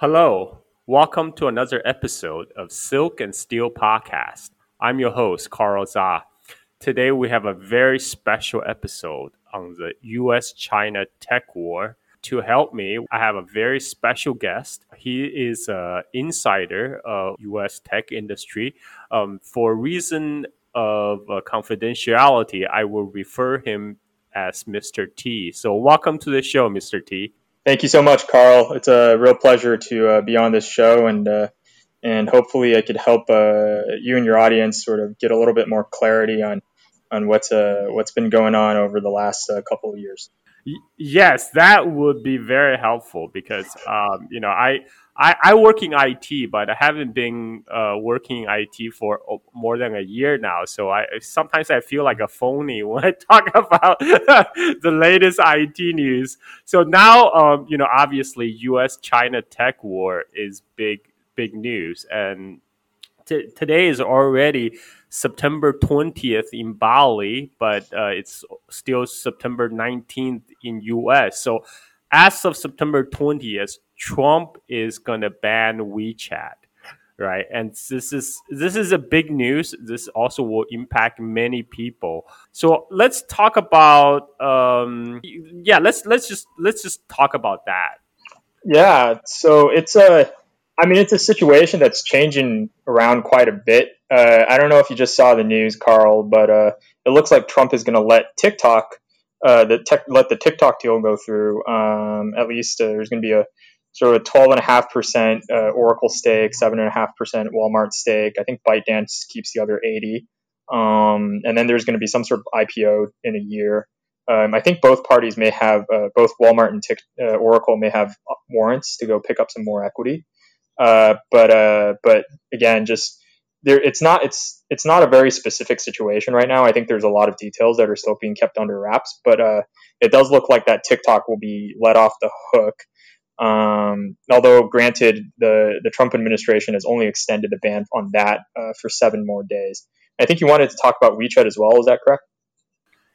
Hello, welcome to another episode of Silk and Steel Podcast. I'm your host, Carl Zha. Today we have a very special episode on the US China tech war. To help me, I have a very special guest. He is an insider of US tech industry. Um, for reason of uh, confidentiality, I will refer him as Mr. T. So welcome to the show, Mr. T. Thank you so much, Carl. It's a real pleasure to uh, be on this show, and uh, and hopefully I could help uh, you and your audience sort of get a little bit more clarity on on what's uh, what's been going on over the last uh, couple of years. Yes, that would be very helpful because um, you know I I, I work in IT, but I haven't been uh, working in IT for more than a year now. So I sometimes I feel like a phony when I talk about the latest IT news. So now, um, you know, obviously, U.S. China tech war is big big news, and t- today is already September 20th in Bali, but uh, it's still September 19th in U.S. So as of September 20th, Trump is going to ban WeChat, right? And this is this is a big news. This also will impact many people. So let's talk about um, yeah, let's let's just let's just talk about that. Yeah, so it's a I mean it's a situation that's changing around quite a bit. Uh, I don't know if you just saw the news, Carl, but uh, it looks like Trump is going to let TikTok uh, the tech, let the TikTok deal go through. Um, at least uh, there's going to be a sort of a 12.5% uh, Oracle stake, 7.5% Walmart stake. I think ByteDance keeps the other 80. Um, and then there's going to be some sort of IPO in a year. Um, I think both parties may have, uh, both Walmart and Tic, Oracle may have warrants to go pick up some more equity. But but again, just there, it's not it's it's not a very specific situation right now. I think there's a lot of details that are still being kept under wraps, but uh, it does look like that TikTok will be let off the hook. Um, although, granted, the the Trump administration has only extended the ban on that uh, for seven more days. I think you wanted to talk about WeChat as well. Is that correct?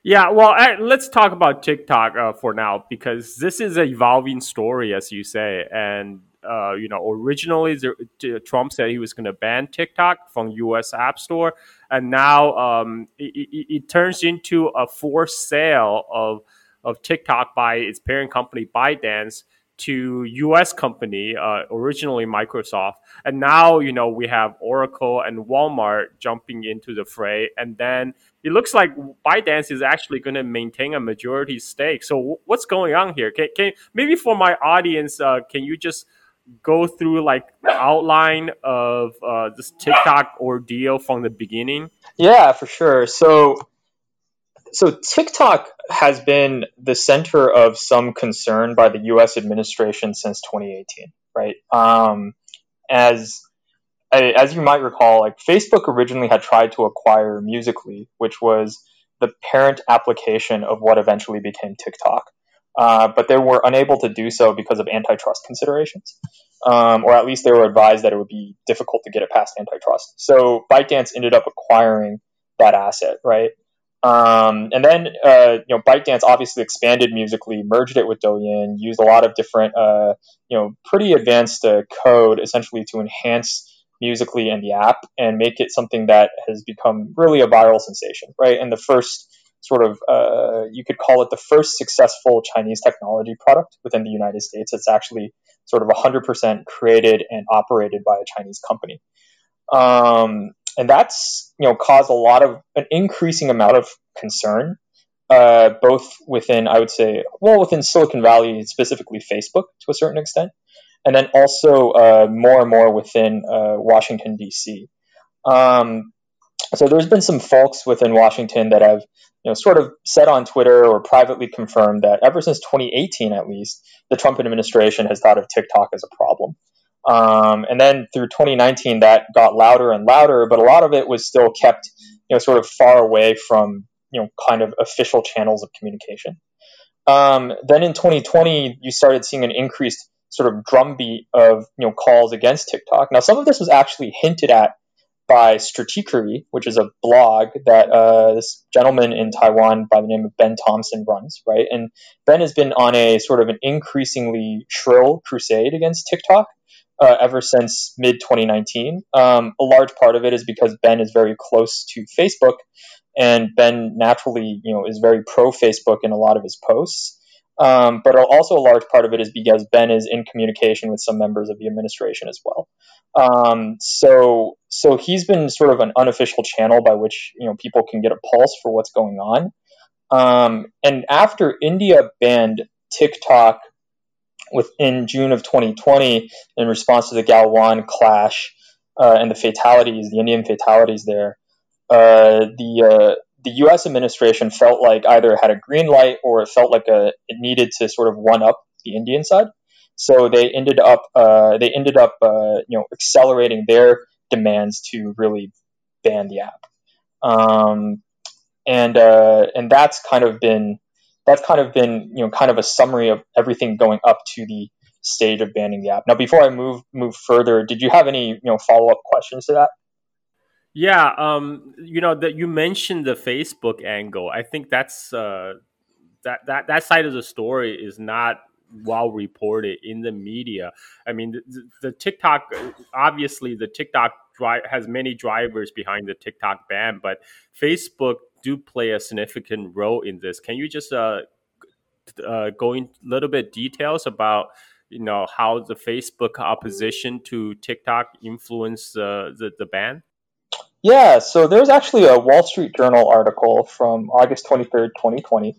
Yeah, well, let's talk about TikTok uh, for now because this is an evolving story, as you say. And, uh, you know, originally the, Trump said he was going to ban TikTok from U.S. App Store. And now um, it, it, it, turns into a forced sale of, of TikTok by its parent company, ByteDance to U.S. company, uh, originally Microsoft, and now you know we have Oracle and Walmart jumping into the fray, and then it looks like ByteDance is actually going to maintain a majority stake. So what's going on here? Can, can maybe for my audience, uh, can you just go through like outline of uh, this TikTok ordeal from the beginning? Yeah, for sure. So so TikTok has been the center of some concern by the U.S. administration since 2018, right? Um, as as you might recall, like Facebook originally had tried to acquire Musical.ly, which was the parent application of what eventually became TikTok. Uh, but they were unable to do so because of antitrust considerations, um, or at least they were advised that it would be difficult to get it past antitrust. So ByteDance ended up acquiring that asset, right? Um, and then, uh, you know, ByteDance obviously expanded Musical.ly, merged it with Douyin, used a lot of different, uh, you know, pretty advanced uh, code essentially to enhance Musical.ly and the app and make it something that has become really a viral sensation, right? And the first sort of, uh, you could call it the first successful Chinese technology product within the United States. It's actually sort of 100% created and operated by a Chinese company. Um, and that's you know caused a lot of an increasing amount of concern, uh, both within I would say well within Silicon Valley specifically Facebook to a certain extent, and then also uh, more and more within uh, Washington D.C. Um, so there's been some folks within Washington that have you know sort of said on Twitter or privately confirmed that ever since 2018 at least the Trump administration has thought of TikTok as a problem. Um, and then through 2019, that got louder and louder, but a lot of it was still kept, you know, sort of far away from, you know, kind of official channels of communication. Um, then in 2020, you started seeing an increased sort of drumbeat of, you know, calls against TikTok. Now, some of this was actually hinted at by Stratechery, which is a blog that uh, this gentleman in Taiwan by the name of Ben Thompson runs, right? And Ben has been on a sort of an increasingly shrill crusade against TikTok uh, ever since mid 2019. Um, a large part of it is because Ben is very close to Facebook, and Ben naturally, you know, is very pro Facebook in a lot of his posts. Um, but also a large part of it is because Ben is in communication with some members of the administration as well. Um, so so he's been sort of an unofficial channel by which you know people can get a pulse for what's going on. Um, and after India banned TikTok within June of 2020 in response to the Galwan clash uh, and the fatalities, the Indian fatalities there, uh, the uh, the U.S. administration felt like either it had a green light or it felt like a, it needed to sort of one up the Indian side. So they ended up uh, they ended up uh, you know accelerating their demands to really ban the app, um, and uh, and that's kind of been that's kind of been you know kind of a summary of everything going up to the stage of banning the app. Now, before I move move further, did you have any you know follow up questions to that? Yeah, um, you know that you mentioned the Facebook angle. I think that's uh, that that that side of the story is not well reported in the media. I mean, the, the TikTok obviously the TikTok drive has many drivers behind the TikTok ban, but Facebook do play a significant role in this. Can you just uh, uh, go in a little bit details about you know how the Facebook opposition to TikTok influenced uh, the the ban? Yeah, so there's actually a Wall Street Journal article from August 23rd, 2020,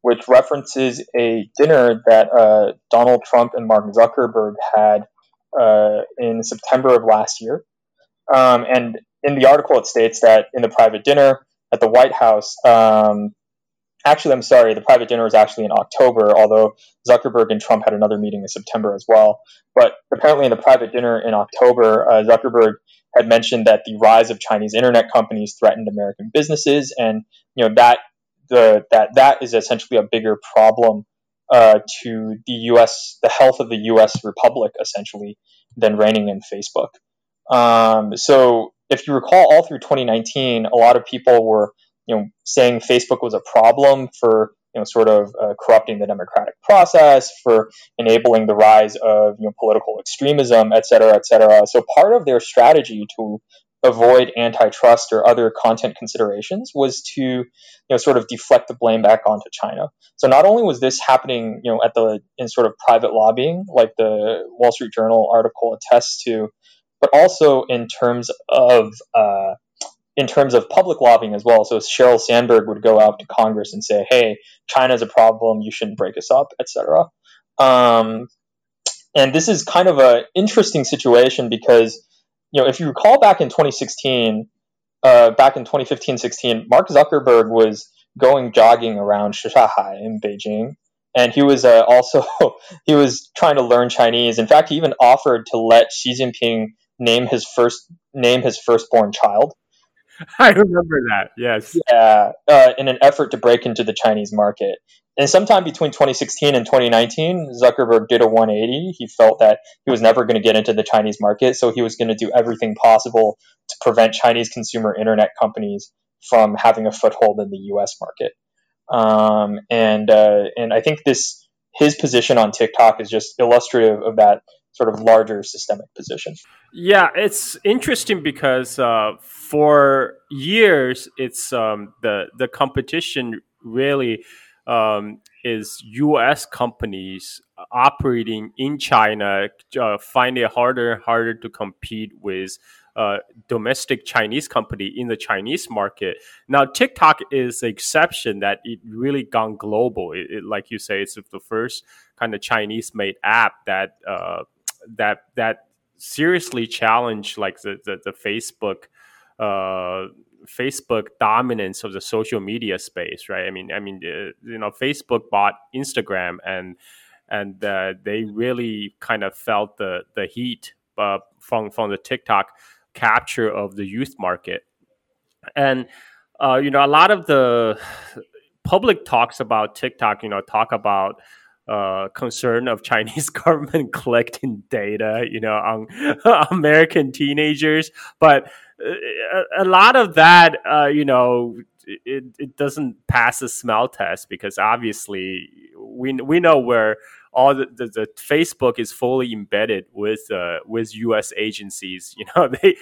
which references a dinner that uh, Donald Trump and Mark Zuckerberg had uh, in September of last year. Um, and in the article, it states that in the private dinner at the White House, um, actually, I'm sorry, the private dinner was actually in October, although Zuckerberg and Trump had another meeting in September as well. But apparently, in the private dinner in October, uh, Zuckerberg had mentioned that the rise of Chinese internet companies threatened American businesses, and you know that the that that is essentially a bigger problem uh, to the U.S. the health of the U.S. republic essentially than reining in Facebook. Um, so if you recall, all through 2019, a lot of people were you know saying Facebook was a problem for you know, sort of uh, corrupting the democratic process, for enabling the rise of you know, political extremism, et cetera, et cetera. So part of their strategy to avoid antitrust or other content considerations was to you know sort of deflect the blame back onto China. So not only was this happening you know at the in sort of private lobbying like the Wall Street Journal article attests to, but also in terms of uh, in terms of public lobbying as well. So Sheryl Sandberg would go out to Congress and say, "Hey, China's a problem. You shouldn't break us up," etc. Um, and this is kind of an interesting situation because, you know, if you recall back in 2016, uh, back in 2015-16, Mark Zuckerberg was going jogging around Shanghai in Beijing, and he was uh, also he was trying to learn Chinese. In fact, he even offered to let Xi Jinping name his first name his firstborn child. I remember that. Yes. Yeah, uh, in an effort to break into the Chinese market. And sometime between 2016 and 2019, Zuckerberg did a 180. He felt that he was never going to get into the Chinese market, so he was going to do everything possible to prevent Chinese consumer internet companies from having a foothold in the U.S. market. Um, and uh, and I think this his position on TikTok is just illustrative of that sort of larger systemic position. Yeah, it's interesting because uh, for years, it's um, the the competition really um, is U.S. companies operating in China uh, find it harder and harder to compete with uh, domestic Chinese company in the Chinese market. Now, TikTok is the exception that it really gone global. It, it, like you say, it's the first kind of Chinese-made app that uh, that that seriously challenge like the the, the Facebook uh, Facebook dominance of the social media space, right? I mean, I mean, uh, you know, Facebook bought Instagram, and and uh, they really kind of felt the the heat uh, from from the TikTok capture of the youth market, and uh, you know, a lot of the public talks about TikTok, you know, talk about uh, concern of Chinese government collecting data, you know, on American teenagers. But a, a lot of that, uh, you know, it, it doesn't pass the smell test because obviously we we know where all the, the, the, Facebook is fully embedded with uh, with U.S. agencies. You know, they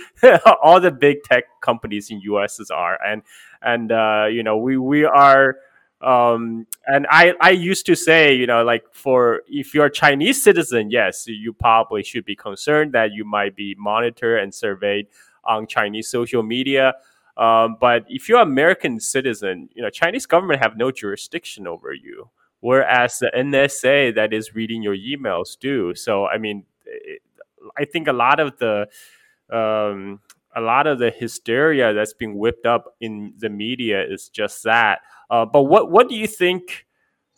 all the big tech companies in U.S. are, and and uh, you know we we are. Um, and I, I used to say, you know, like for if you're a Chinese citizen, yes, you probably should be concerned that you might be monitored and surveyed on Chinese social media. Um, but if you're an American citizen, you know, Chinese government have no jurisdiction over you whereas the NSA that is reading your emails do. So I mean, it, I think a lot of the um, a lot of the hysteria that's being whipped up in the media is just that. Uh, but what what do you think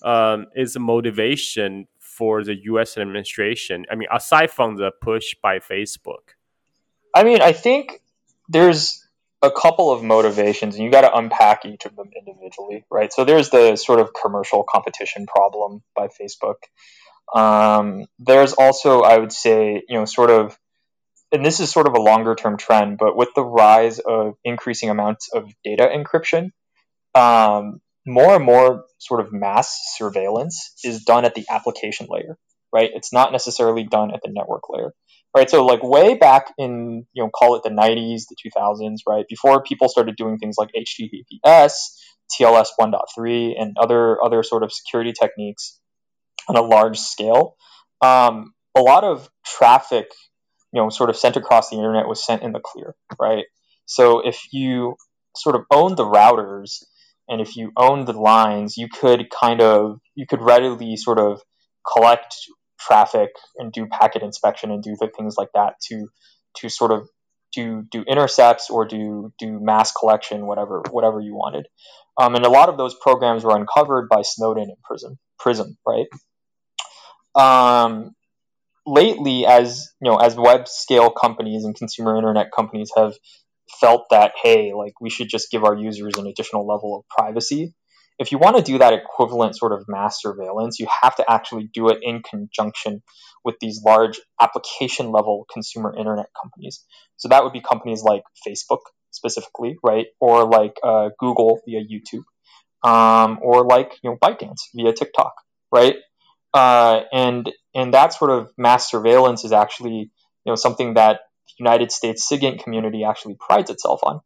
um, is the motivation for the U.S. administration? I mean, aside from the push by Facebook. I mean, I think there's a couple of motivations, and you got to unpack each of them individually, right? So there's the sort of commercial competition problem by Facebook. Um, there's also, I would say, you know, sort of, and this is sort of a longer term trend, but with the rise of increasing amounts of data encryption, um, more and more sort of mass surveillance is done at the application layer, right? It's not necessarily done at the network layer right? So like way back in you know call it the 90s, the 2000s, right? Before people started doing things like HTTPS, TLS 1.3, and other other sort of security techniques on a large scale, um, a lot of traffic, you know, sort of sent across the internet was sent in the clear, right? So if you sort of own the routers and if you own the lines, you could kind of you could readily sort of collect traffic and do packet inspection and do the things like that to to sort of do do intercepts or do do mass collection, whatever whatever you wanted. Um, and a lot of those programs were uncovered by Snowden and Prism, Prism, right? Um, lately, as you know, as web scale companies and consumer internet companies have felt that hey, like we should just give our users an additional level of privacy if you want to do that equivalent sort of mass surveillance, you have to actually do it in conjunction with these large application level consumer internet companies. So that would be companies like Facebook specifically, right? Or like uh, Google via YouTube, um, or like you know ByteDance via TikTok, right? Uh, and and that sort of mass surveillance is actually you know something that the United States SIGINT community actually prides itself on.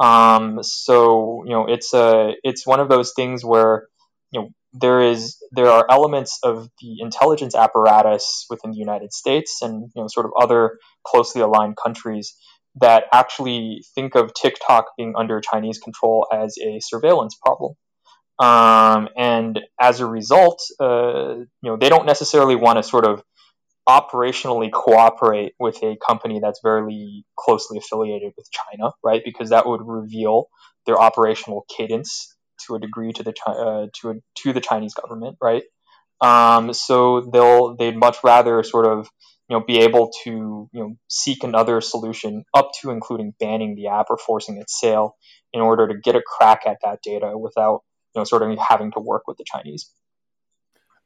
Um, so you know, it's a it's one of those things where you know there is there are elements of the intelligence apparatus within the United States and you know sort of other closely aligned countries that actually think of TikTok being under Chinese control as a surveillance problem. Um, and as a result, uh, you know, they don't necessarily want to sort of operationally cooperate with a company that's very closely affiliated with China, right? Because that would reveal their operational cadence to a degree to the uh, to a, to the Chinese government, right? Um, so they'll they'd much rather sort of you know be able to you know seek another solution up to including banning the app or forcing its sale in order to get a crack at that data without know sort of having to work with the Chinese.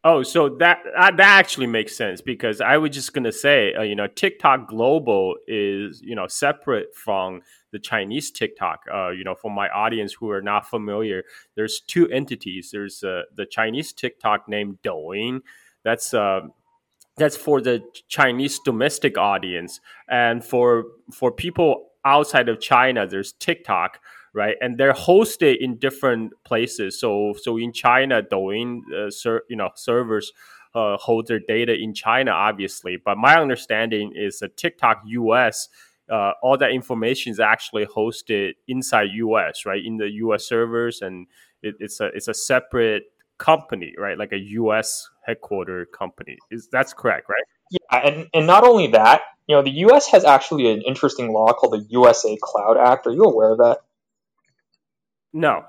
Oh, so that that actually makes sense because I was just gonna say, uh, you know, TikTok Global is you know separate from the Chinese TikTok. Uh, you know, for my audience who are not familiar, there's two entities. There's uh, the Chinese TikTok named Douyin. That's uh, that's for the Chinese domestic audience, and for for people outside of China, there's TikTok right? And they're hosted in different places. So so in China, Douyin, uh, ser- you know, servers uh, hold their data in China, obviously. But my understanding is that TikTok US. Uh, all that information is actually hosted inside US, right? In the US servers, and it, it's a it's a separate company, right? Like a US headquartered company. Is that's correct, right? Yeah, and, and not only that, you know, the US has actually an interesting law called the USA Cloud Act. Are you aware of that? No.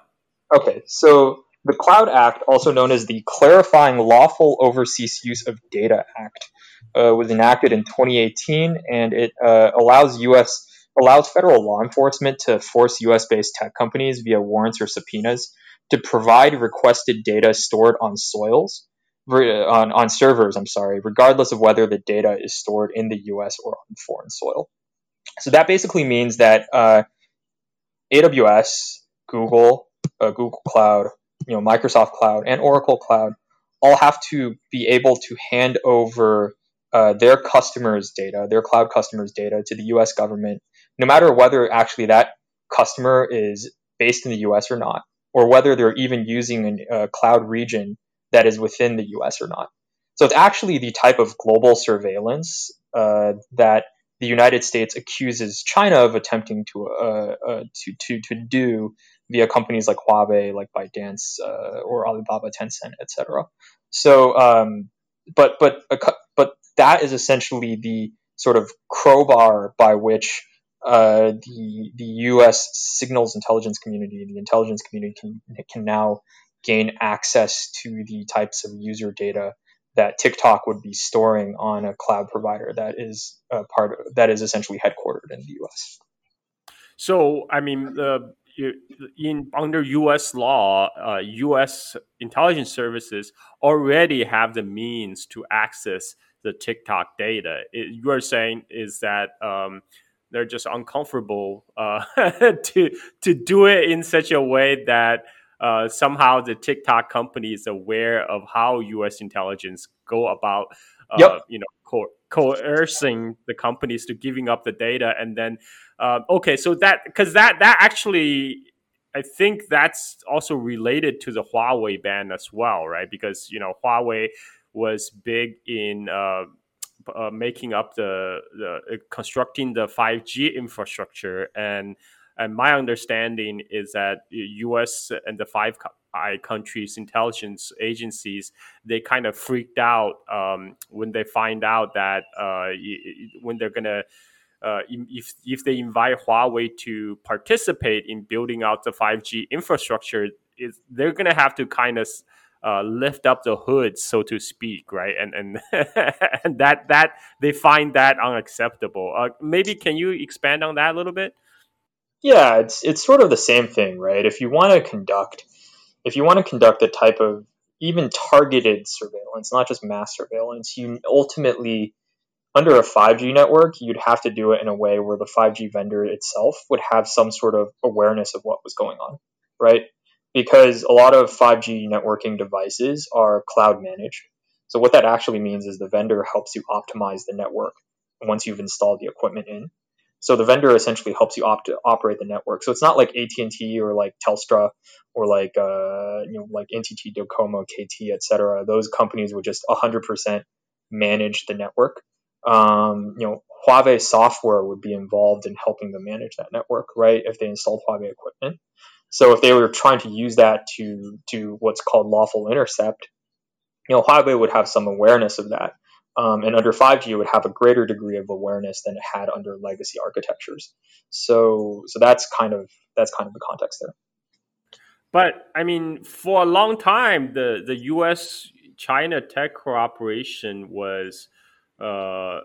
Okay, so the Cloud Act, also known as the Clarifying Lawful Overseas Use of Data Act, uh, was enacted in 2018, and it uh, allows U.S. allows federal law enforcement to force U.S.-based tech companies via warrants or subpoenas to provide requested data stored on soils on, on servers. I'm sorry, regardless of whether the data is stored in the U.S. or on foreign soil. so that basically means that uh, AWS, Google, uh, Google Cloud, you know, Microsoft Cloud, and Oracle Cloud all have to be able to hand over uh, their customers' data, their cloud customers' data, to the U.S. government, no matter whether actually that customer is based in the U.S. or not, or whether they're even using a cloud region that is within the U.S. or not. So it's actually the type of global surveillance uh, that the United States accuses China of attempting to uh, uh, to to to do via companies like Huawei, like ByteDance, uh, or Alibaba, Tencent, etc. So, um, but but but that is essentially the sort of crowbar by which uh, the the U.S. signals intelligence community, the intelligence community, can can now gain access to the types of user data that TikTok would be storing on a cloud provider that is part of, that is essentially headquartered in the U.S. So, I mean, the in under U.S. law, uh, U.S. intelligence services already have the means to access the TikTok data. It, you are saying is that um, they're just uncomfortable uh, to to do it in such a way that uh, somehow the TikTok company is aware of how U.S. intelligence go about, uh, yep. you know, co- coercing the companies to giving up the data, and then, uh, okay, so that because that that actually, I think that's also related to the Huawei ban as well, right? Because you know Huawei was big in. Uh, uh, making up the, the uh, constructing the 5G infrastructure and and my understanding is that U.S. and the five countries intelligence agencies they kind of freaked out um, when they find out that uh, when they're gonna uh, if if they invite Huawei to participate in building out the 5G infrastructure, is they're gonna have to kind of uh, lift up the hood, so to speak, right? And and and that that they find that unacceptable. Uh, maybe can you expand on that a little bit? Yeah, it's it's sort of the same thing, right? If you want to conduct if you want to conduct a type of even targeted surveillance, not just mass surveillance, you ultimately under a 5G network, you'd have to do it in a way where the 5G vendor itself would have some sort of awareness of what was going on, right? Because a lot of 5G networking devices are cloud managed. So what that actually means is the vendor helps you optimize the network once you've installed the equipment in. So the vendor essentially helps you opt- operate the network. So it's not like AT and T or like Telstra or like uh, you know like NTT, Docomo, KT, etc. Those companies would just 100% manage the network. Um, you know, Huawei software would be involved in helping them manage that network, right? If they installed Huawei equipment. So if they were trying to use that to do what's called lawful intercept, you know, Huawei would have some awareness of that. Um, and under 5G, it would have a greater degree of awareness than it had under legacy architectures. So, so that's kind of that's kind of the context there. But I mean, for a long time, the the U.S. China tech cooperation was uh,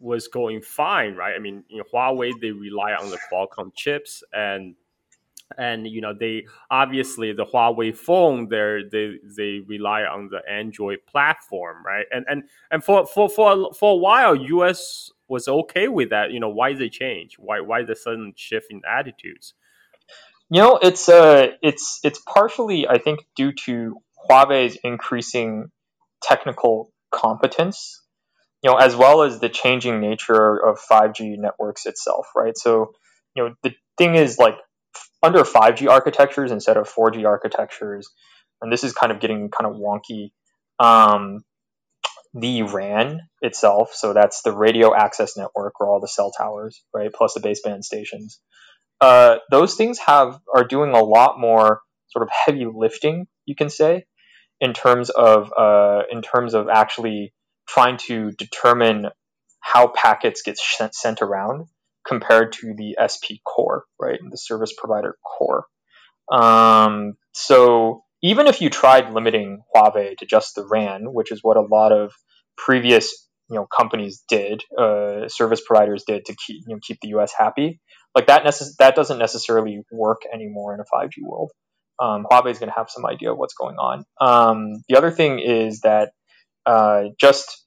was going fine, right? I mean, you know, Huawei they rely on the Qualcomm chips, and and you know they obviously the Huawei phone they they they rely on the Android platform, right? And and and for for for for a while, US was okay with that. You know why they change? Why why the sudden shift in attitudes? You know, it's uh it's it's partially I think due to Huawei's increasing technical competence. You know, as well as the changing nature of 5G networks itself, right? So, you know, the thing is like under 5G architectures instead of 4G architectures, and this is kind of getting kind of wonky. Um, the RAN itself, so that's the radio access network or all the cell towers, right, plus the baseband stations. Uh, those things have are doing a lot more sort of heavy lifting, you can say, in terms of uh, in terms of actually trying to determine how packets get sent around compared to the SP core, right? The service provider core. Um, so even if you tried limiting Huawei to just the RAN, which is what a lot of previous you know companies did, uh, service providers did to keep you know keep the U.S. happy, like that necess- that doesn't necessarily work anymore in a 5G world. Um, Huawei is going to have some idea of what's going on. Um, the other thing is that uh, just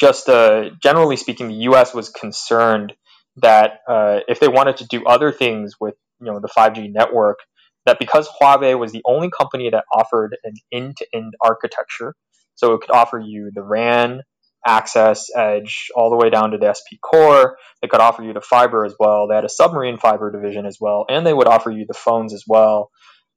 just uh, generally speaking, the U.S. was concerned that uh, if they wanted to do other things with you know the 5G network, that because Huawei was the only company that offered an end-to-end architecture, so it could offer you the RAN, access, edge, all the way down to the SP core. They could offer you the fiber as well. They had a submarine fiber division as well, and they would offer you the phones as well.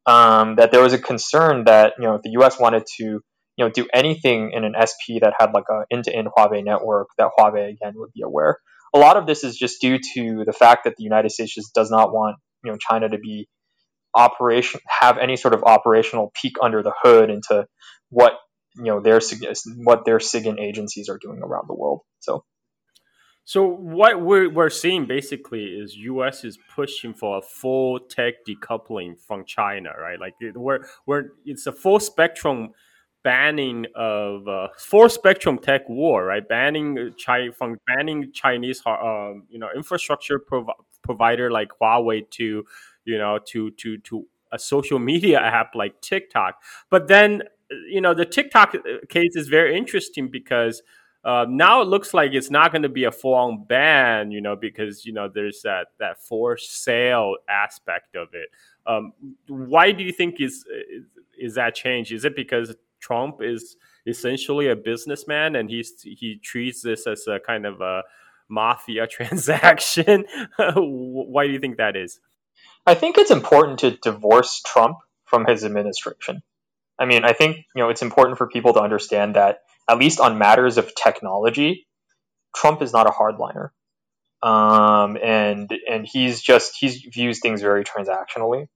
Um, that there was a concern that you know if the U.S. wanted to you know do anything in an SP that had like a end-to-end Huawei network, that Huawei again would be aware. A lot of this is just due to the fact that the United States just does not want you know China to be operation have any sort of operational peek under the hood into what you know their what their SIGINT agencies are doing around the world. So. So what we're, we're seeing basically is U.S. is pushing for a full tech decoupling from China, right? Like we're, we're it's a full spectrum banning of uh, full spectrum tech war, right? Banning China from banning Chinese, um, you know, infrastructure prov- provider like Huawei to you know, to to to a social media app like TikTok. But then, you know, the TikTok uh, case is very interesting because uh, now it looks like it's not going to be a full-on ban, you know, because you know there's that that for sale aspect of it. Um, why do you think is is that change? Is it because Trump is essentially a businessman and he's he treats this as a kind of a mafia transaction? why do you think that is? I think it's important to divorce Trump from his administration. I mean, I think you know it's important for people to understand that at least on matters of technology, Trump is not a hardliner, um, and and he's just he views things very transactionally.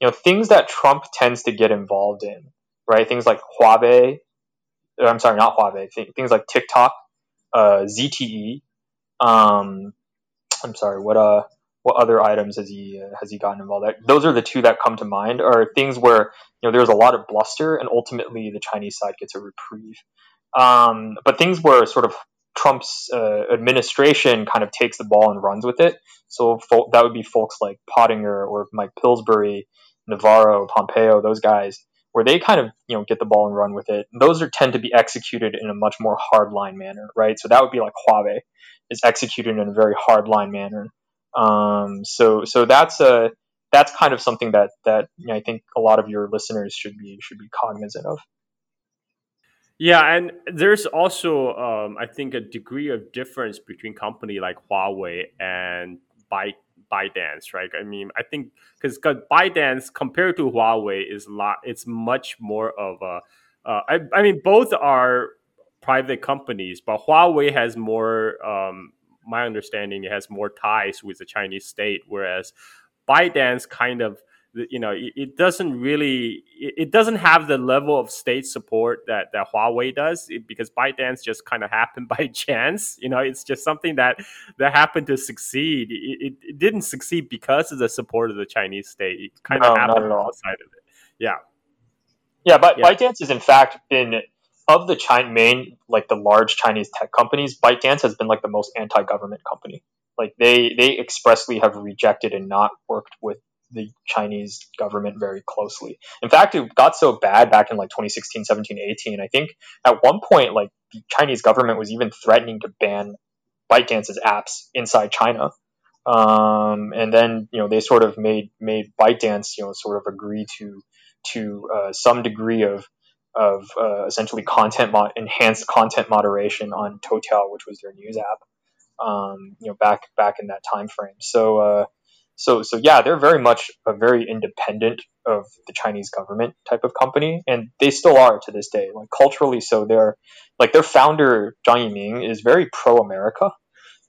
You know, things that Trump tends to get involved in, right? Things like Huawei. I'm sorry, not Huawei. Things like TikTok, uh, ZTE. Um, I'm sorry, what uh what other items has he uh, has he gotten involved? Those are the two that come to mind. Are things where you know there's a lot of bluster, and ultimately the Chinese side gets a reprieve. Um, but things where sort of Trump's uh, administration kind of takes the ball and runs with it. So that would be folks like Pottinger or Mike Pillsbury, Navarro, Pompeo, those guys, where they kind of you know get the ball and run with it. those are tend to be executed in a much more hardline manner, right? So that would be like Huawei is executed in a very hardline manner. Um, so so that's a that's kind of something that that you know, I think a lot of your listeners should be should be cognizant of. Yeah, and there's also um, I think a degree of difference between company like Huawei and Byte ByteDance, right? I mean, I think because ByteDance compared to Huawei is a lot, it's much more of a. Uh, I, I mean, both are private companies, but Huawei has more um, my understanding, it has more ties with the Chinese state, whereas ByteDance kind of you know it, doesn't really it, doesn't have the level of state support that that Huawei does it, because ByteDance just kind of happened by chance you know it's just something that that happened to succeed it, it, didn't succeed because of the support of the Chinese state it kind no, of happened outside of it yeah yeah but yeah. ByteDance has in fact been of the China main like the large Chinese tech companies, ByteDance has been like the most anti-government company. Like they they expressly have rejected and not worked with the Chinese government very closely. In fact, it got so bad back in like 2016, 17, 18. I think at one point, like the Chinese government was even threatening to ban ByteDance's apps inside China. Um, and then you know they sort of made made ByteDance you know sort of agree to to uh, some degree of of uh, essentially content mo- enhanced content moderation on Toutiao, which was their news app. Um, you know, back back in that time frame. So, uh, so so yeah, they're very much a very independent of the Chinese government type of company, and they still are to this day. Like culturally, so they're like their founder Zhang Yiming is very pro America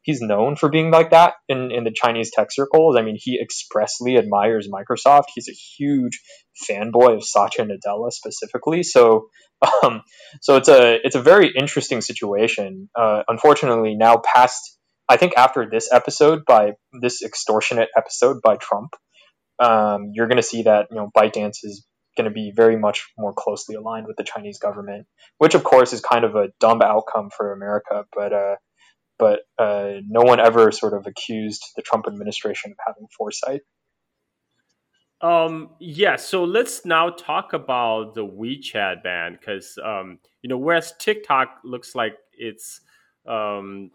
he's known for being like that in, in the Chinese tech circles. I mean, he expressly admires Microsoft. He's a huge fanboy of Satya Nadella specifically. So, um, so it's a it's a very interesting situation. Uh, unfortunately, now past I think after this episode by this extortionate episode by Trump, um, you're going to see that you know ByteDance is going to be very much more closely aligned with the Chinese government, which of course is kind of a dumb outcome for America, but. Uh, but uh, no one ever sort of accused the Trump administration of having foresight. Um, yeah, so let's now talk about the WeChat ban because um, you know, whereas TikTok looks like it's um,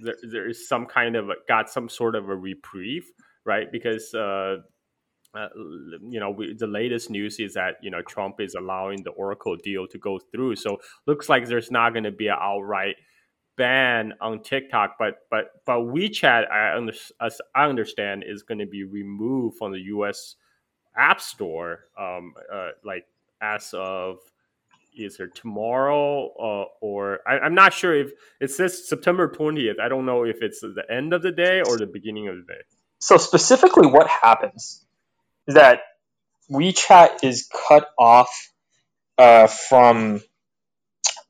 there, there is some kind of got some sort of a reprieve, right? Because uh, uh, you know, we, the latest news is that you know Trump is allowing the Oracle deal to go through. So looks like there's not going to be an outright ban on TikTok, but but but WeChat, I under, as I understand, is going to be removed from the U.S. App Store, um, uh, like as of either tomorrow uh, or I, am not sure if it says September 20th. I don't know if it's the end of the day or the beginning of the day. So specifically, what happens is that WeChat is cut off uh, from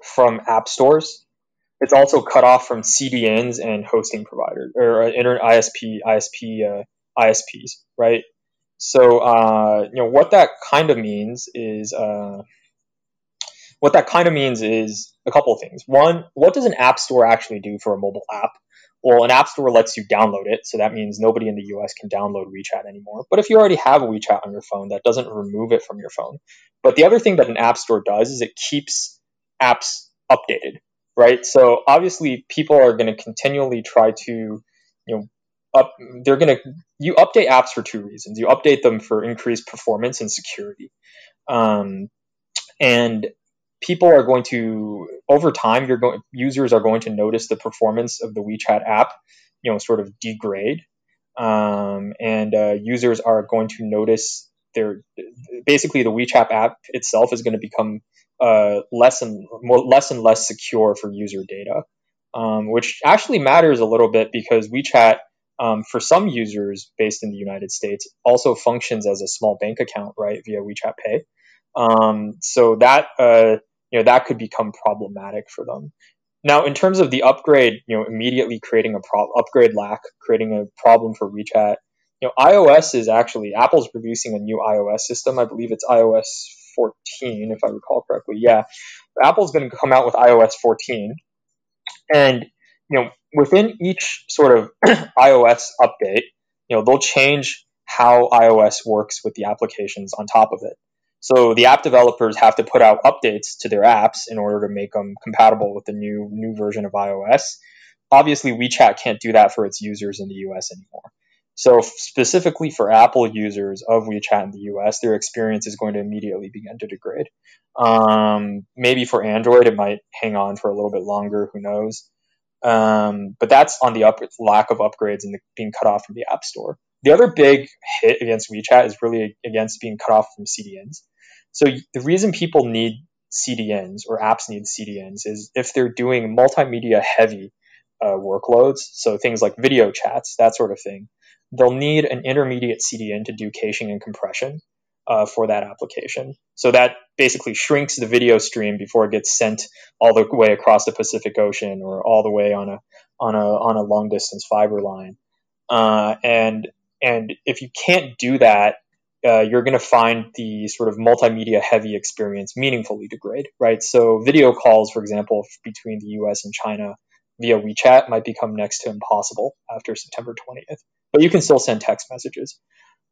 from app stores. It's also cut off from CDNs and hosting providers or uh, internet ISP ISP uh, ISPs, right? So uh, you know what that kind of means is what that kind of means is a couple of things. One, what does an app store actually do for a mobile app? Well, an app store lets you download it, so that means nobody in the US can download WeChat anymore. But if you already have a WeChat on your phone, that doesn't remove it from your phone. But the other thing that an app store does is it keeps apps updated, right? So obviously, people are going to continually try to, you know, up, they're going to you update apps for two reasons. You update them for increased performance and security, um, and people are going to over time you're going users are going to notice the performance of the WeChat app, you know, sort of degrade, um, and uh, users are going to notice their basically the WeChat app itself is going to become uh, less and more, less and less secure for user data, um, which actually matters a little bit because WeChat. Um, for some users based in the United States, also functions as a small bank account, right, via WeChat Pay. Um, so that uh, you know that could become problematic for them. Now, in terms of the upgrade, you know, immediately creating a pro- upgrade lack, creating a problem for WeChat. You know, iOS is actually Apple's producing a new iOS system. I believe it's iOS 14, if I recall correctly. Yeah, Apple's going to come out with iOS 14, and you know, within each sort of iOS update, you know, they'll change how iOS works with the applications on top of it. So the app developers have to put out updates to their apps in order to make them compatible with the new new version of iOS. Obviously, WeChat can't do that for its users in the US anymore. So specifically for Apple users of WeChat in the US, their experience is going to immediately begin to degrade. Um, maybe for Android, it might hang on for a little bit longer. Who knows? Um, but that's on the up- lack of upgrades and the, being cut off from the App Store. The other big hit against WeChat is really against being cut off from CDNs. So the reason people need CDNs or apps need CDNs is if they're doing multimedia heavy uh, workloads, so things like video chats, that sort of thing, they'll need an intermediate CDN to do caching and compression uh, for that application. So that basically shrinks the video stream before it gets sent all the way across the Pacific Ocean or all the way on a on a on a long distance fiber line. Uh, and and if you can't do that, uh, you're going to find the sort of multimedia heavy experience meaningfully degrade, right? So video calls, for example, between the US and China via WeChat might become next to impossible after September 20th, but you can still send text messages.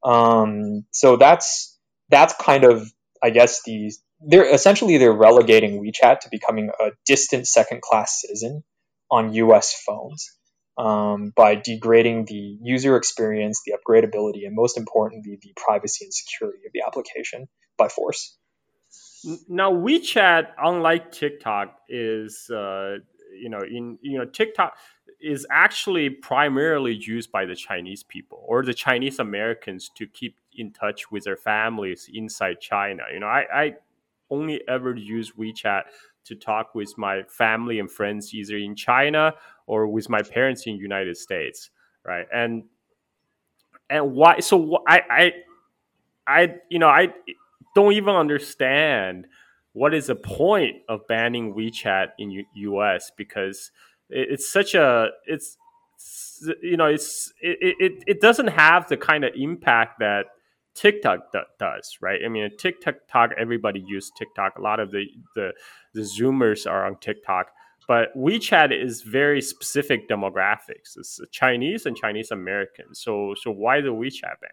Um, so that's that's kind of, I guess, the they're essentially they're relegating WeChat to becoming a distant second class citizen on US phones um, by degrading the user experience, the upgradability, and most importantly, the privacy and security of the application by force. Now, WeChat, unlike TikTok, is uh, you know in you know TikTok is actually primarily used by the Chinese people or the Chinese Americans to keep in touch with their families inside China. You know, I, I only ever use WeChat to talk with my family and friends either in China or with my parents in United States, right? And and why? So I I I you know I don't even understand what is the point of banning WeChat in U- U.S. because it's such a it's you know it's it, it, it doesn't have the kind of impact that TikTok does, right? I mean, TikTok, talk, everybody use TikTok. A lot of the, the the Zoomers are on TikTok, but WeChat is very specific demographics. It's Chinese and Chinese Americans. So so why the WeChat ban?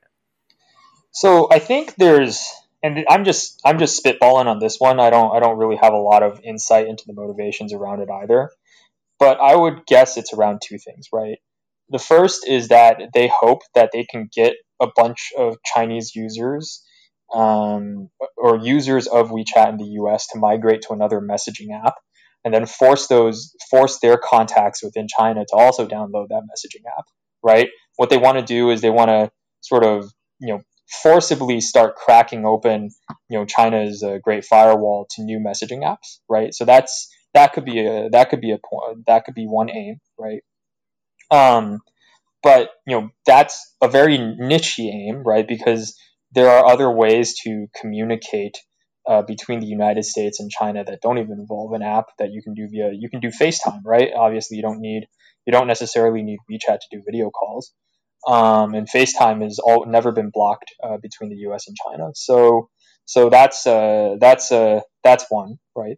So I think there's, and I'm just I'm just spitballing on this one. I don't I don't really have a lot of insight into the motivations around it either. but I would guess it's around two things, right? The first is that they hope that they can get a bunch of Chinese users um, or users of WeChat in the US to migrate to another messaging app and then force those force their contacts within China to also download that messaging app, right? What they want to do is they want to sort of, you know, forcibly start cracking open, you know, China's uh, great firewall to new messaging apps, right? So that's that could be a that could be a point that could be one aim, right? Um, but you know that's a very niche aim, right? Because there are other ways to communicate uh, between the United States and China that don't even involve an app that you can do via you can do FaceTime, right? Obviously, you don't need you don't necessarily need WeChat to do video calls, um, and FaceTime has all never been blocked uh, between the U.S. and China. So so that's uh, that's uh, that's one, right?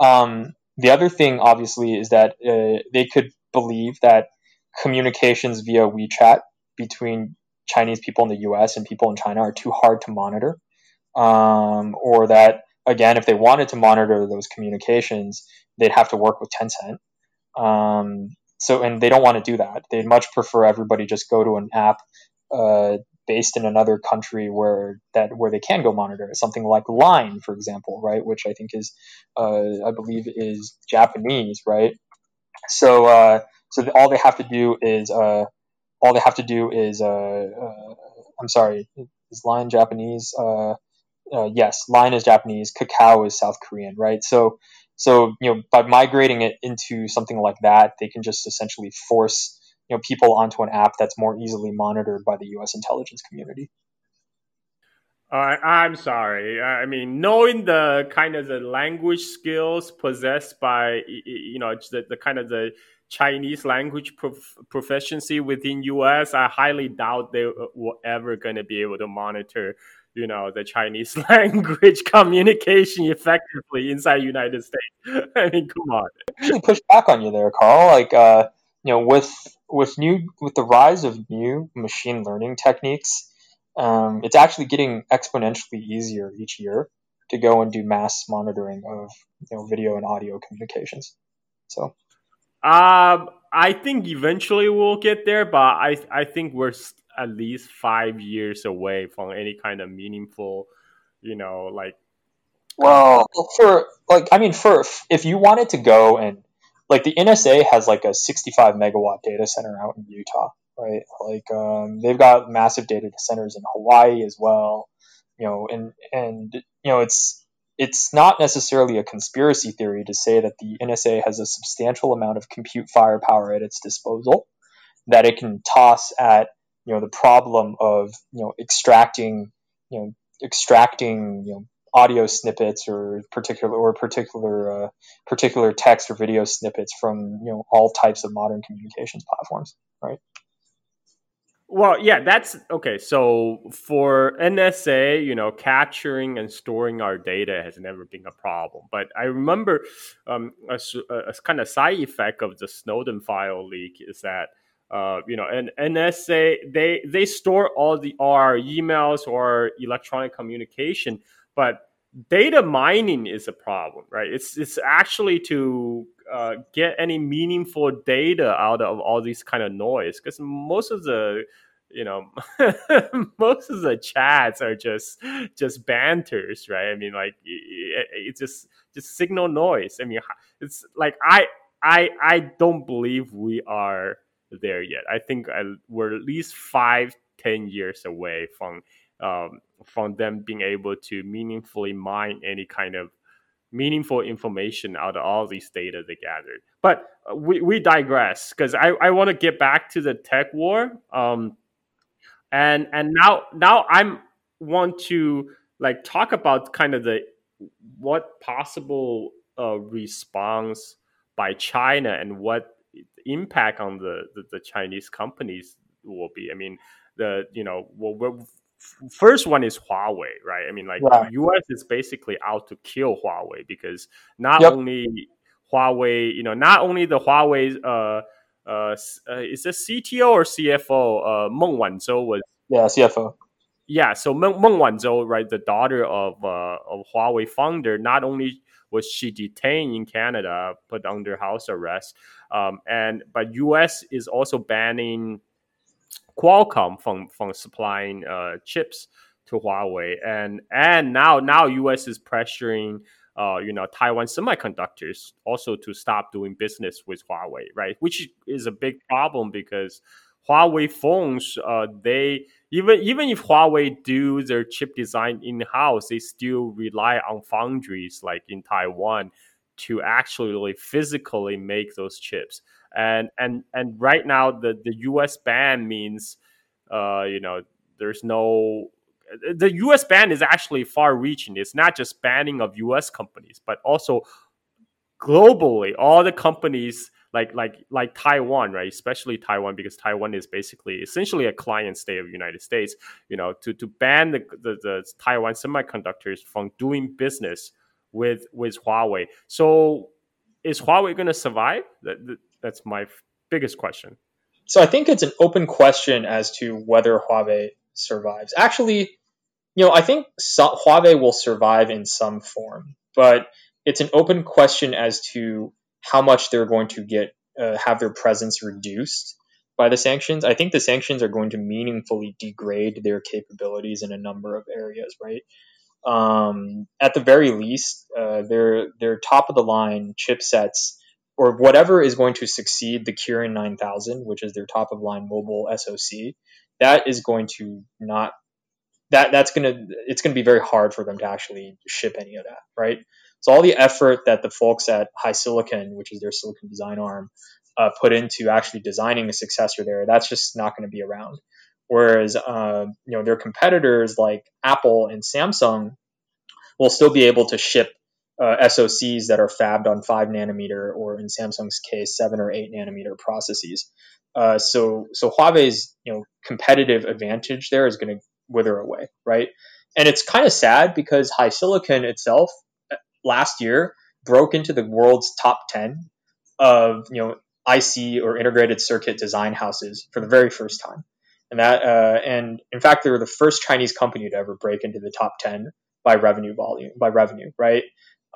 Um, the other thing, obviously, is that uh, they could believe that communications via WeChat between Chinese people in the U.S. and people in China are too hard to monitor, um, or that again, if they wanted to monitor those communications, they'd have to work with Tencent. Um, so, and they don't want to do that. They'd much prefer everybody just go to an app uh, based in another country where that where they can go monitor it. Something like Line, for example, right, which I think is, uh, I believe, is Japanese, right? So, uh, so all they have to do is, uh, all they have to do is, uh, uh, I'm sorry, is Line Japanese? Uh, yes, Line is Japanese. Kakao is South Korean, right? So, so you know, by migrating it into something like that, they can just essentially force you know people onto an app that's more easily monitored by the U.S. intelligence community. Uh, I'm sorry. I mean, knowing the kind of the language skills possessed by you know the, the kind of the Chinese language prof- proficiency within U.S., I highly doubt they were ever going to be able to monitor you know the Chinese language communication effectively inside United States. I mean, come on. I really push back on you there, Carl. Like, uh, you know, with with new with the rise of new machine learning techniques, um, it's actually getting exponentially easier each year to go and do mass monitoring of you know video and audio communications. So, um, I think eventually we'll get there, but I I think we're at least five years away from any kind of meaningful, you know, like. Well, for like, I mean, for if you wanted to go and like the NSA has like a 65 megawatt data center out in Utah, right? Like um, they've got massive data centers in Hawaii as well, you know, and and you know it's it's not necessarily a conspiracy theory to say that the NSA has a substantial amount of compute firepower at its disposal that it can toss at you know the problem of you know extracting you know extracting you know audio snippets or particular or particular uh, particular text or video snippets from you know all types of modern communications platforms, right? Well, yeah, that's okay. So for NSA, you know, capturing and storing our data has never been a problem. But I remember um, a, a, kind of side effect of the Snowden file leak is that uh, you know, and NSA they they store all the our emails or electronic communication, but data mining is a problem, right? It's it's actually to uh, get any meaningful data out of all these kind of noise because most of the you know most of the chats are just just banters right? I mean like it's it just just signal noise. I mean it's like i i i don't believe we are there yet. I think we're at least five ten years away from um, from them being able to meaningfully mine any kind of meaningful information out of all these data they gathered. But uh, we, we digress because I, I want to get back to the tech war. Um, and and now now I'm want to like talk about kind of the what possible uh, response by China and what impact on the, the, the Chinese companies will be. I mean, the you know well, first one is Huawei, right? I mean, like right. US is basically out to kill Huawei because not yep. only Huawei, you know, not only the Huawei, uh, uh, uh is a CTO or CFO, uh, Meng Wanzhou was yeah CFO. Yeah, so Meng, Meng Wanzhou, right, the daughter of uh, of Huawei founder, not only was she detained in Canada, put under house arrest, Um, and but U.S. is also banning Qualcomm from from supplying uh, chips to Huawei, and and now now U.S. is pressuring. Uh, you know, Taiwan Semiconductors also to stop doing business with Huawei, right? Which is a big problem because Huawei phones, uh, they even even if Huawei do their chip design in house, they still rely on foundries like in Taiwan to actually physically make those chips. And and and right now, the the U.S. ban means, uh, you know, there's no the US ban is actually far reaching. It's not just banning of US companies, but also globally, all the companies like like like Taiwan, right? Especially Taiwan, because Taiwan is basically essentially a client state of the United States. You know, to to ban the, the, the Taiwan semiconductors from doing business with with Huawei. So, is Huawei going to survive? That, that, that's my biggest question. So I think it's an open question as to whether Huawei survives. Actually, you know, I think Huawei will survive in some form, but it's an open question as to how much they're going to get uh, have their presence reduced by the sanctions. I think the sanctions are going to meaningfully degrade their capabilities in a number of areas, right? Um, at the very least, uh, their their top of the line chipsets or whatever is going to succeed the Kirin 9000, which is their top of line mobile SoC, that is going to not that that's gonna it's gonna be very hard for them to actually ship any of that, right? So all the effort that the folks at HiSilicon, which is their silicon design arm, uh, put into actually designing a successor there, that's just not going to be around. Whereas uh, you know their competitors like Apple and Samsung will still be able to ship uh, SoCs that are fabbed on five nanometer or in Samsung's case seven or eight nanometer processes. Uh, so so Huawei's you know competitive advantage there is going to wither away, right? And it's kind of sad because HiSilicon itself uh, last year broke into the world's top 10 of, you know, IC or integrated circuit design houses for the very first time. And that, uh, and in fact, they were the first Chinese company to ever break into the top 10 by revenue volume, by revenue, right?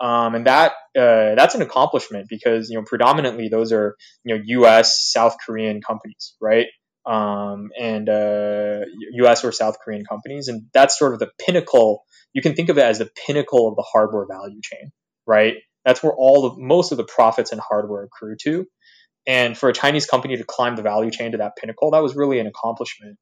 Um, and that uh, that's an accomplishment because you know predominantly those are you know U.S. South Korean companies, right? um, and uh, U.S. or South Korean companies, and that's sort of the pinnacle. You can think of it as the pinnacle of the hardware value chain, right? That's where all of most of the profits in hardware accrue to. And for a Chinese company to climb the value chain to that pinnacle, that was really an accomplishment.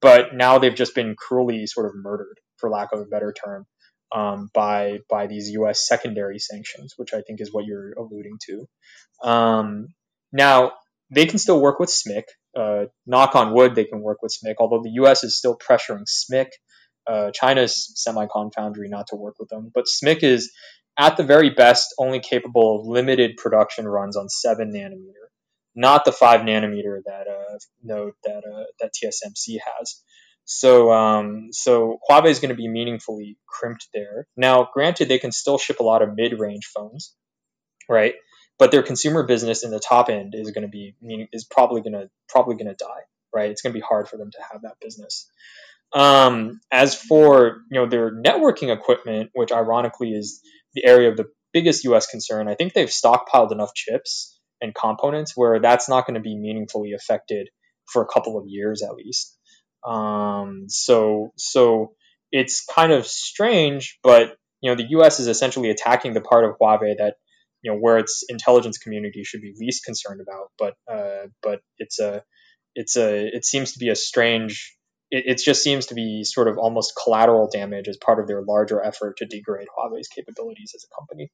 But now they've just been cruelly sort of murdered, for lack of a better term, um, by by these U.S. secondary sanctions, which I think is what you're alluding to. Um, now they can still work with SMIC uh, knock on wood, they can work with SMIC, although the US is still pressuring SMIC, uh, China's semicon foundry, not to work with them. But SMIC is, at the very best, only capable of limited production runs on 7 nanometer, not the 5 nanometer that uh, node that, uh, that TSMC has. So, um, so Huawei is going to be meaningfully crimped there. Now, granted, they can still ship a lot of mid-range phones, right? but their consumer business in the top end is going to be is probably going to probably going to die right it's going to be hard for them to have that business um, as for you know their networking equipment which ironically is the area of the biggest us concern i think they've stockpiled enough chips and components where that's not going to be meaningfully affected for a couple of years at least um, so so it's kind of strange but you know the us is essentially attacking the part of huawei that you know where its intelligence community should be least concerned about. But uh, but it's a it's a it seems to be a strange. It, it just seems to be sort of almost collateral damage as part of their larger effort to degrade Huawei's capabilities as a company.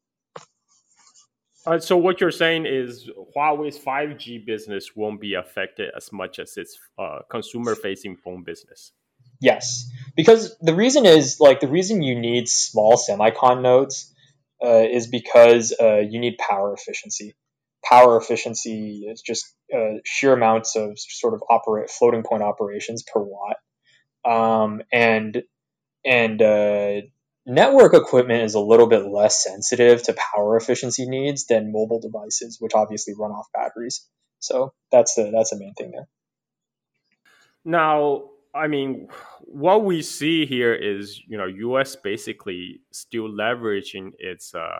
Uh, so what you're saying is Huawei's 5G business won't be affected as much as its uh, consumer-facing phone business. Yes, because the reason is like the reason you need small semicon nodes uh, is because uh, you need power efficiency. Power efficiency is just uh, sheer amounts of sort of operate floating point operations per watt, um, and and uh, network equipment is a little bit less sensitive to power efficiency needs than mobile devices, which obviously run off batteries. So that's the that's the main thing there. Now, I mean, what we see here is, you know, U.S. basically still leveraging its uh,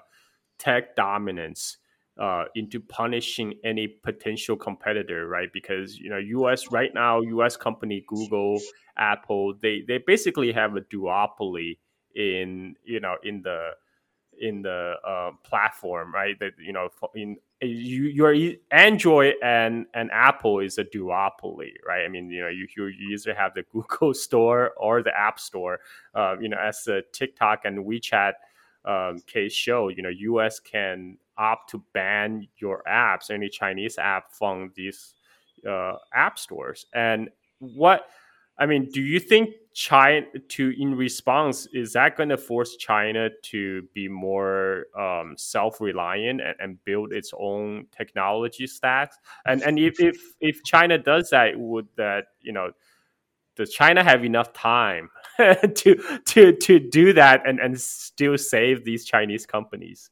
tech dominance uh, into punishing any potential competitor, right? Because you know, U.S. right now, U.S. company Google, Apple, they they basically have a duopoly in you know in the in the uh, platform, right? That you know, in you, your Android and and Apple is a duopoly, right? I mean, you know, you you either have the Google Store or the App Store. Uh, you know, as the TikTok and WeChat um, case show, you know, U.S. can opt to ban your apps, any Chinese app from these uh, app stores, and what I mean, do you think China to in response is that going to force China to be more um, self-reliant and, and, build its own technology stacks? And and if, if if China does that, would that you know does China have enough time to to to do that and and still save these Chinese companies?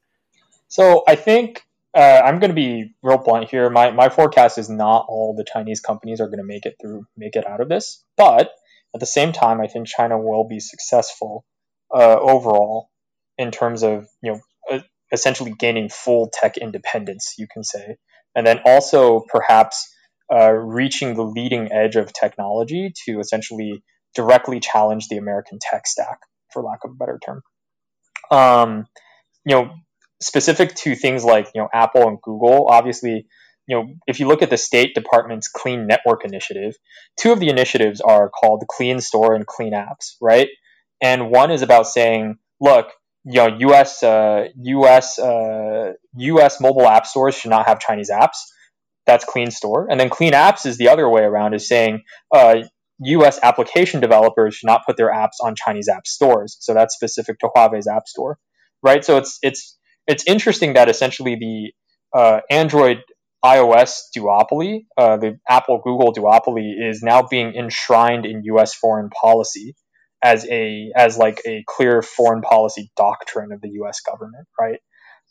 So I think uh, I'm going to be real blunt here. My my forecast is not all the Chinese companies are going to make it through, make it out of this. But at the same time, I think China will be successful uh, overall in terms of you know uh, essentially gaining full tech independence, you can say, and then also perhaps uh, reaching the leading edge of technology to essentially directly challenge the American tech stack, for lack of a better term. Um, you know, specific to things like you know Apple and Google, obviously, you know if you look at the State Department's Clean Network Initiative, two of the initiatives are called Clean Store and Clean Apps, right? And one is about saying, look, you know, U.S. Uh, U.S. Uh, U.S. mobile app stores should not have Chinese apps. That's Clean Store, and then Clean Apps is the other way around, is saying. Uh, U.S. application developers should not put their apps on Chinese app stores. So that's specific to Huawei's App Store, right? So it's it's it's interesting that essentially the uh, Android iOS duopoly, uh, the Apple Google duopoly, is now being enshrined in U.S. foreign policy as a as like a clear foreign policy doctrine of the U.S. government, right?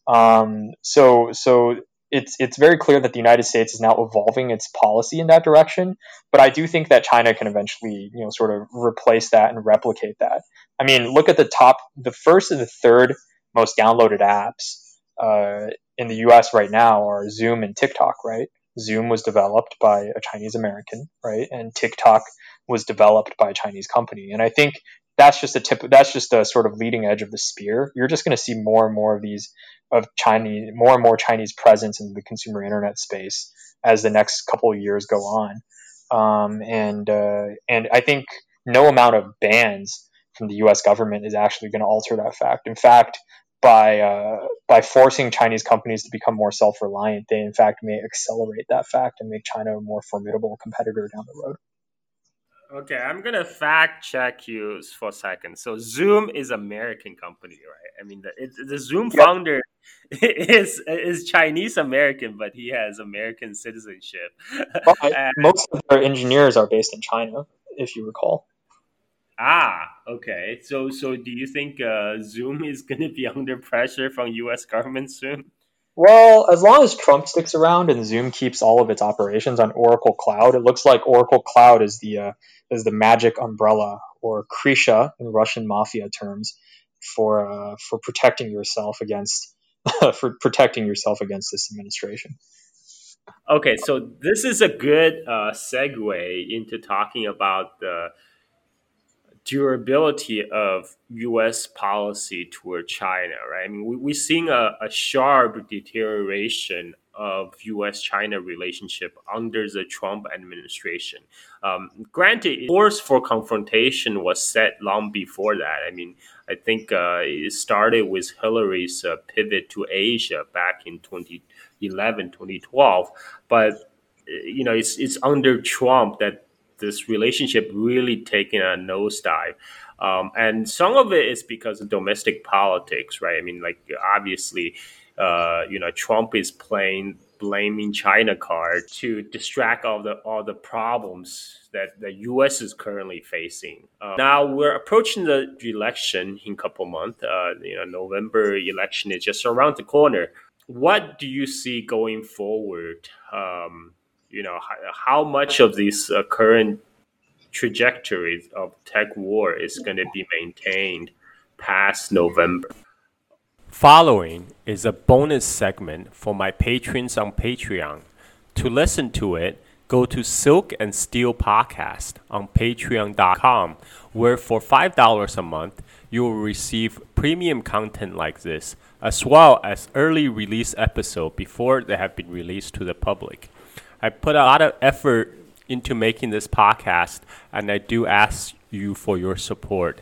Um, so so it's it's very clear that the United States is now evolving its policy in that direction. But I do think that China can eventually, you know, sort of replace that and replicate that. I mean, look at the top, the first and the third most downloaded apps uh, in the US right now are Zoom and TikTok, right? Zoom was developed by a Chinese American, right? And TikTok was developed by a Chinese company. And I think that's just a tip that's just a sort of leading edge of the spear. You're just going to see more and more of these of Chinese more and more Chinese presence in the consumer internet space as the next couple of years go on. Um, and uh, and I think no amount of bans from the U.S. government is actually going to alter that fact. In fact, by uh, by forcing Chinese companies to become more self reliant, they in fact may accelerate that fact and make China a more formidable competitor down the road. Okay, I'm gonna fact check you for a second. So Zoom is American company, right? I mean, the, the Zoom yep. founder is is Chinese American, but he has American citizenship. Well, and, most of their engineers are based in China, if you recall. Ah, okay. So, so do you think uh, Zoom is going to be under pressure from U.S. government soon? Well, as long as Trump sticks around and Zoom keeps all of its operations on Oracle Cloud, it looks like Oracle Cloud is the uh, is the magic umbrella or Krisha in Russian mafia terms for uh, for protecting yourself against for protecting yourself against this administration. Okay, so this is a good uh, segue into talking about the durability of U.S. policy toward China, right? I mean, we, we're seeing a, a sharp deterioration of U.S.-China relationship under the Trump administration. Um, granted, force for confrontation was set long before that. I mean, I think uh, it started with Hillary's uh, pivot to Asia back in 2011, 2012. But you know, it's it's under Trump that this relationship really taking a nosedive. Um, and some of it is because of domestic politics, right? I mean, like obviously, uh, you know, Trump is playing blaming China card to distract all the all the problems that the U.S. is currently facing. Um, now we're approaching the election in a couple months. Uh, you know, November election is just around the corner. What do you see going forward? Um, you know how, how much of this uh, current trajectory of tech war is going to be maintained past November. Following is a bonus segment for my patrons on Patreon. To listen to it, go to Silk and Steel Podcast on patreon.com, where for $5 a month, you will receive premium content like this, as well as early release episode before they have been released to the public. I put a lot of effort into making this podcast, and I do ask you for your support.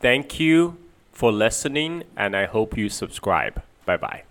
Thank you for listening, and I hope you subscribe. Bye bye.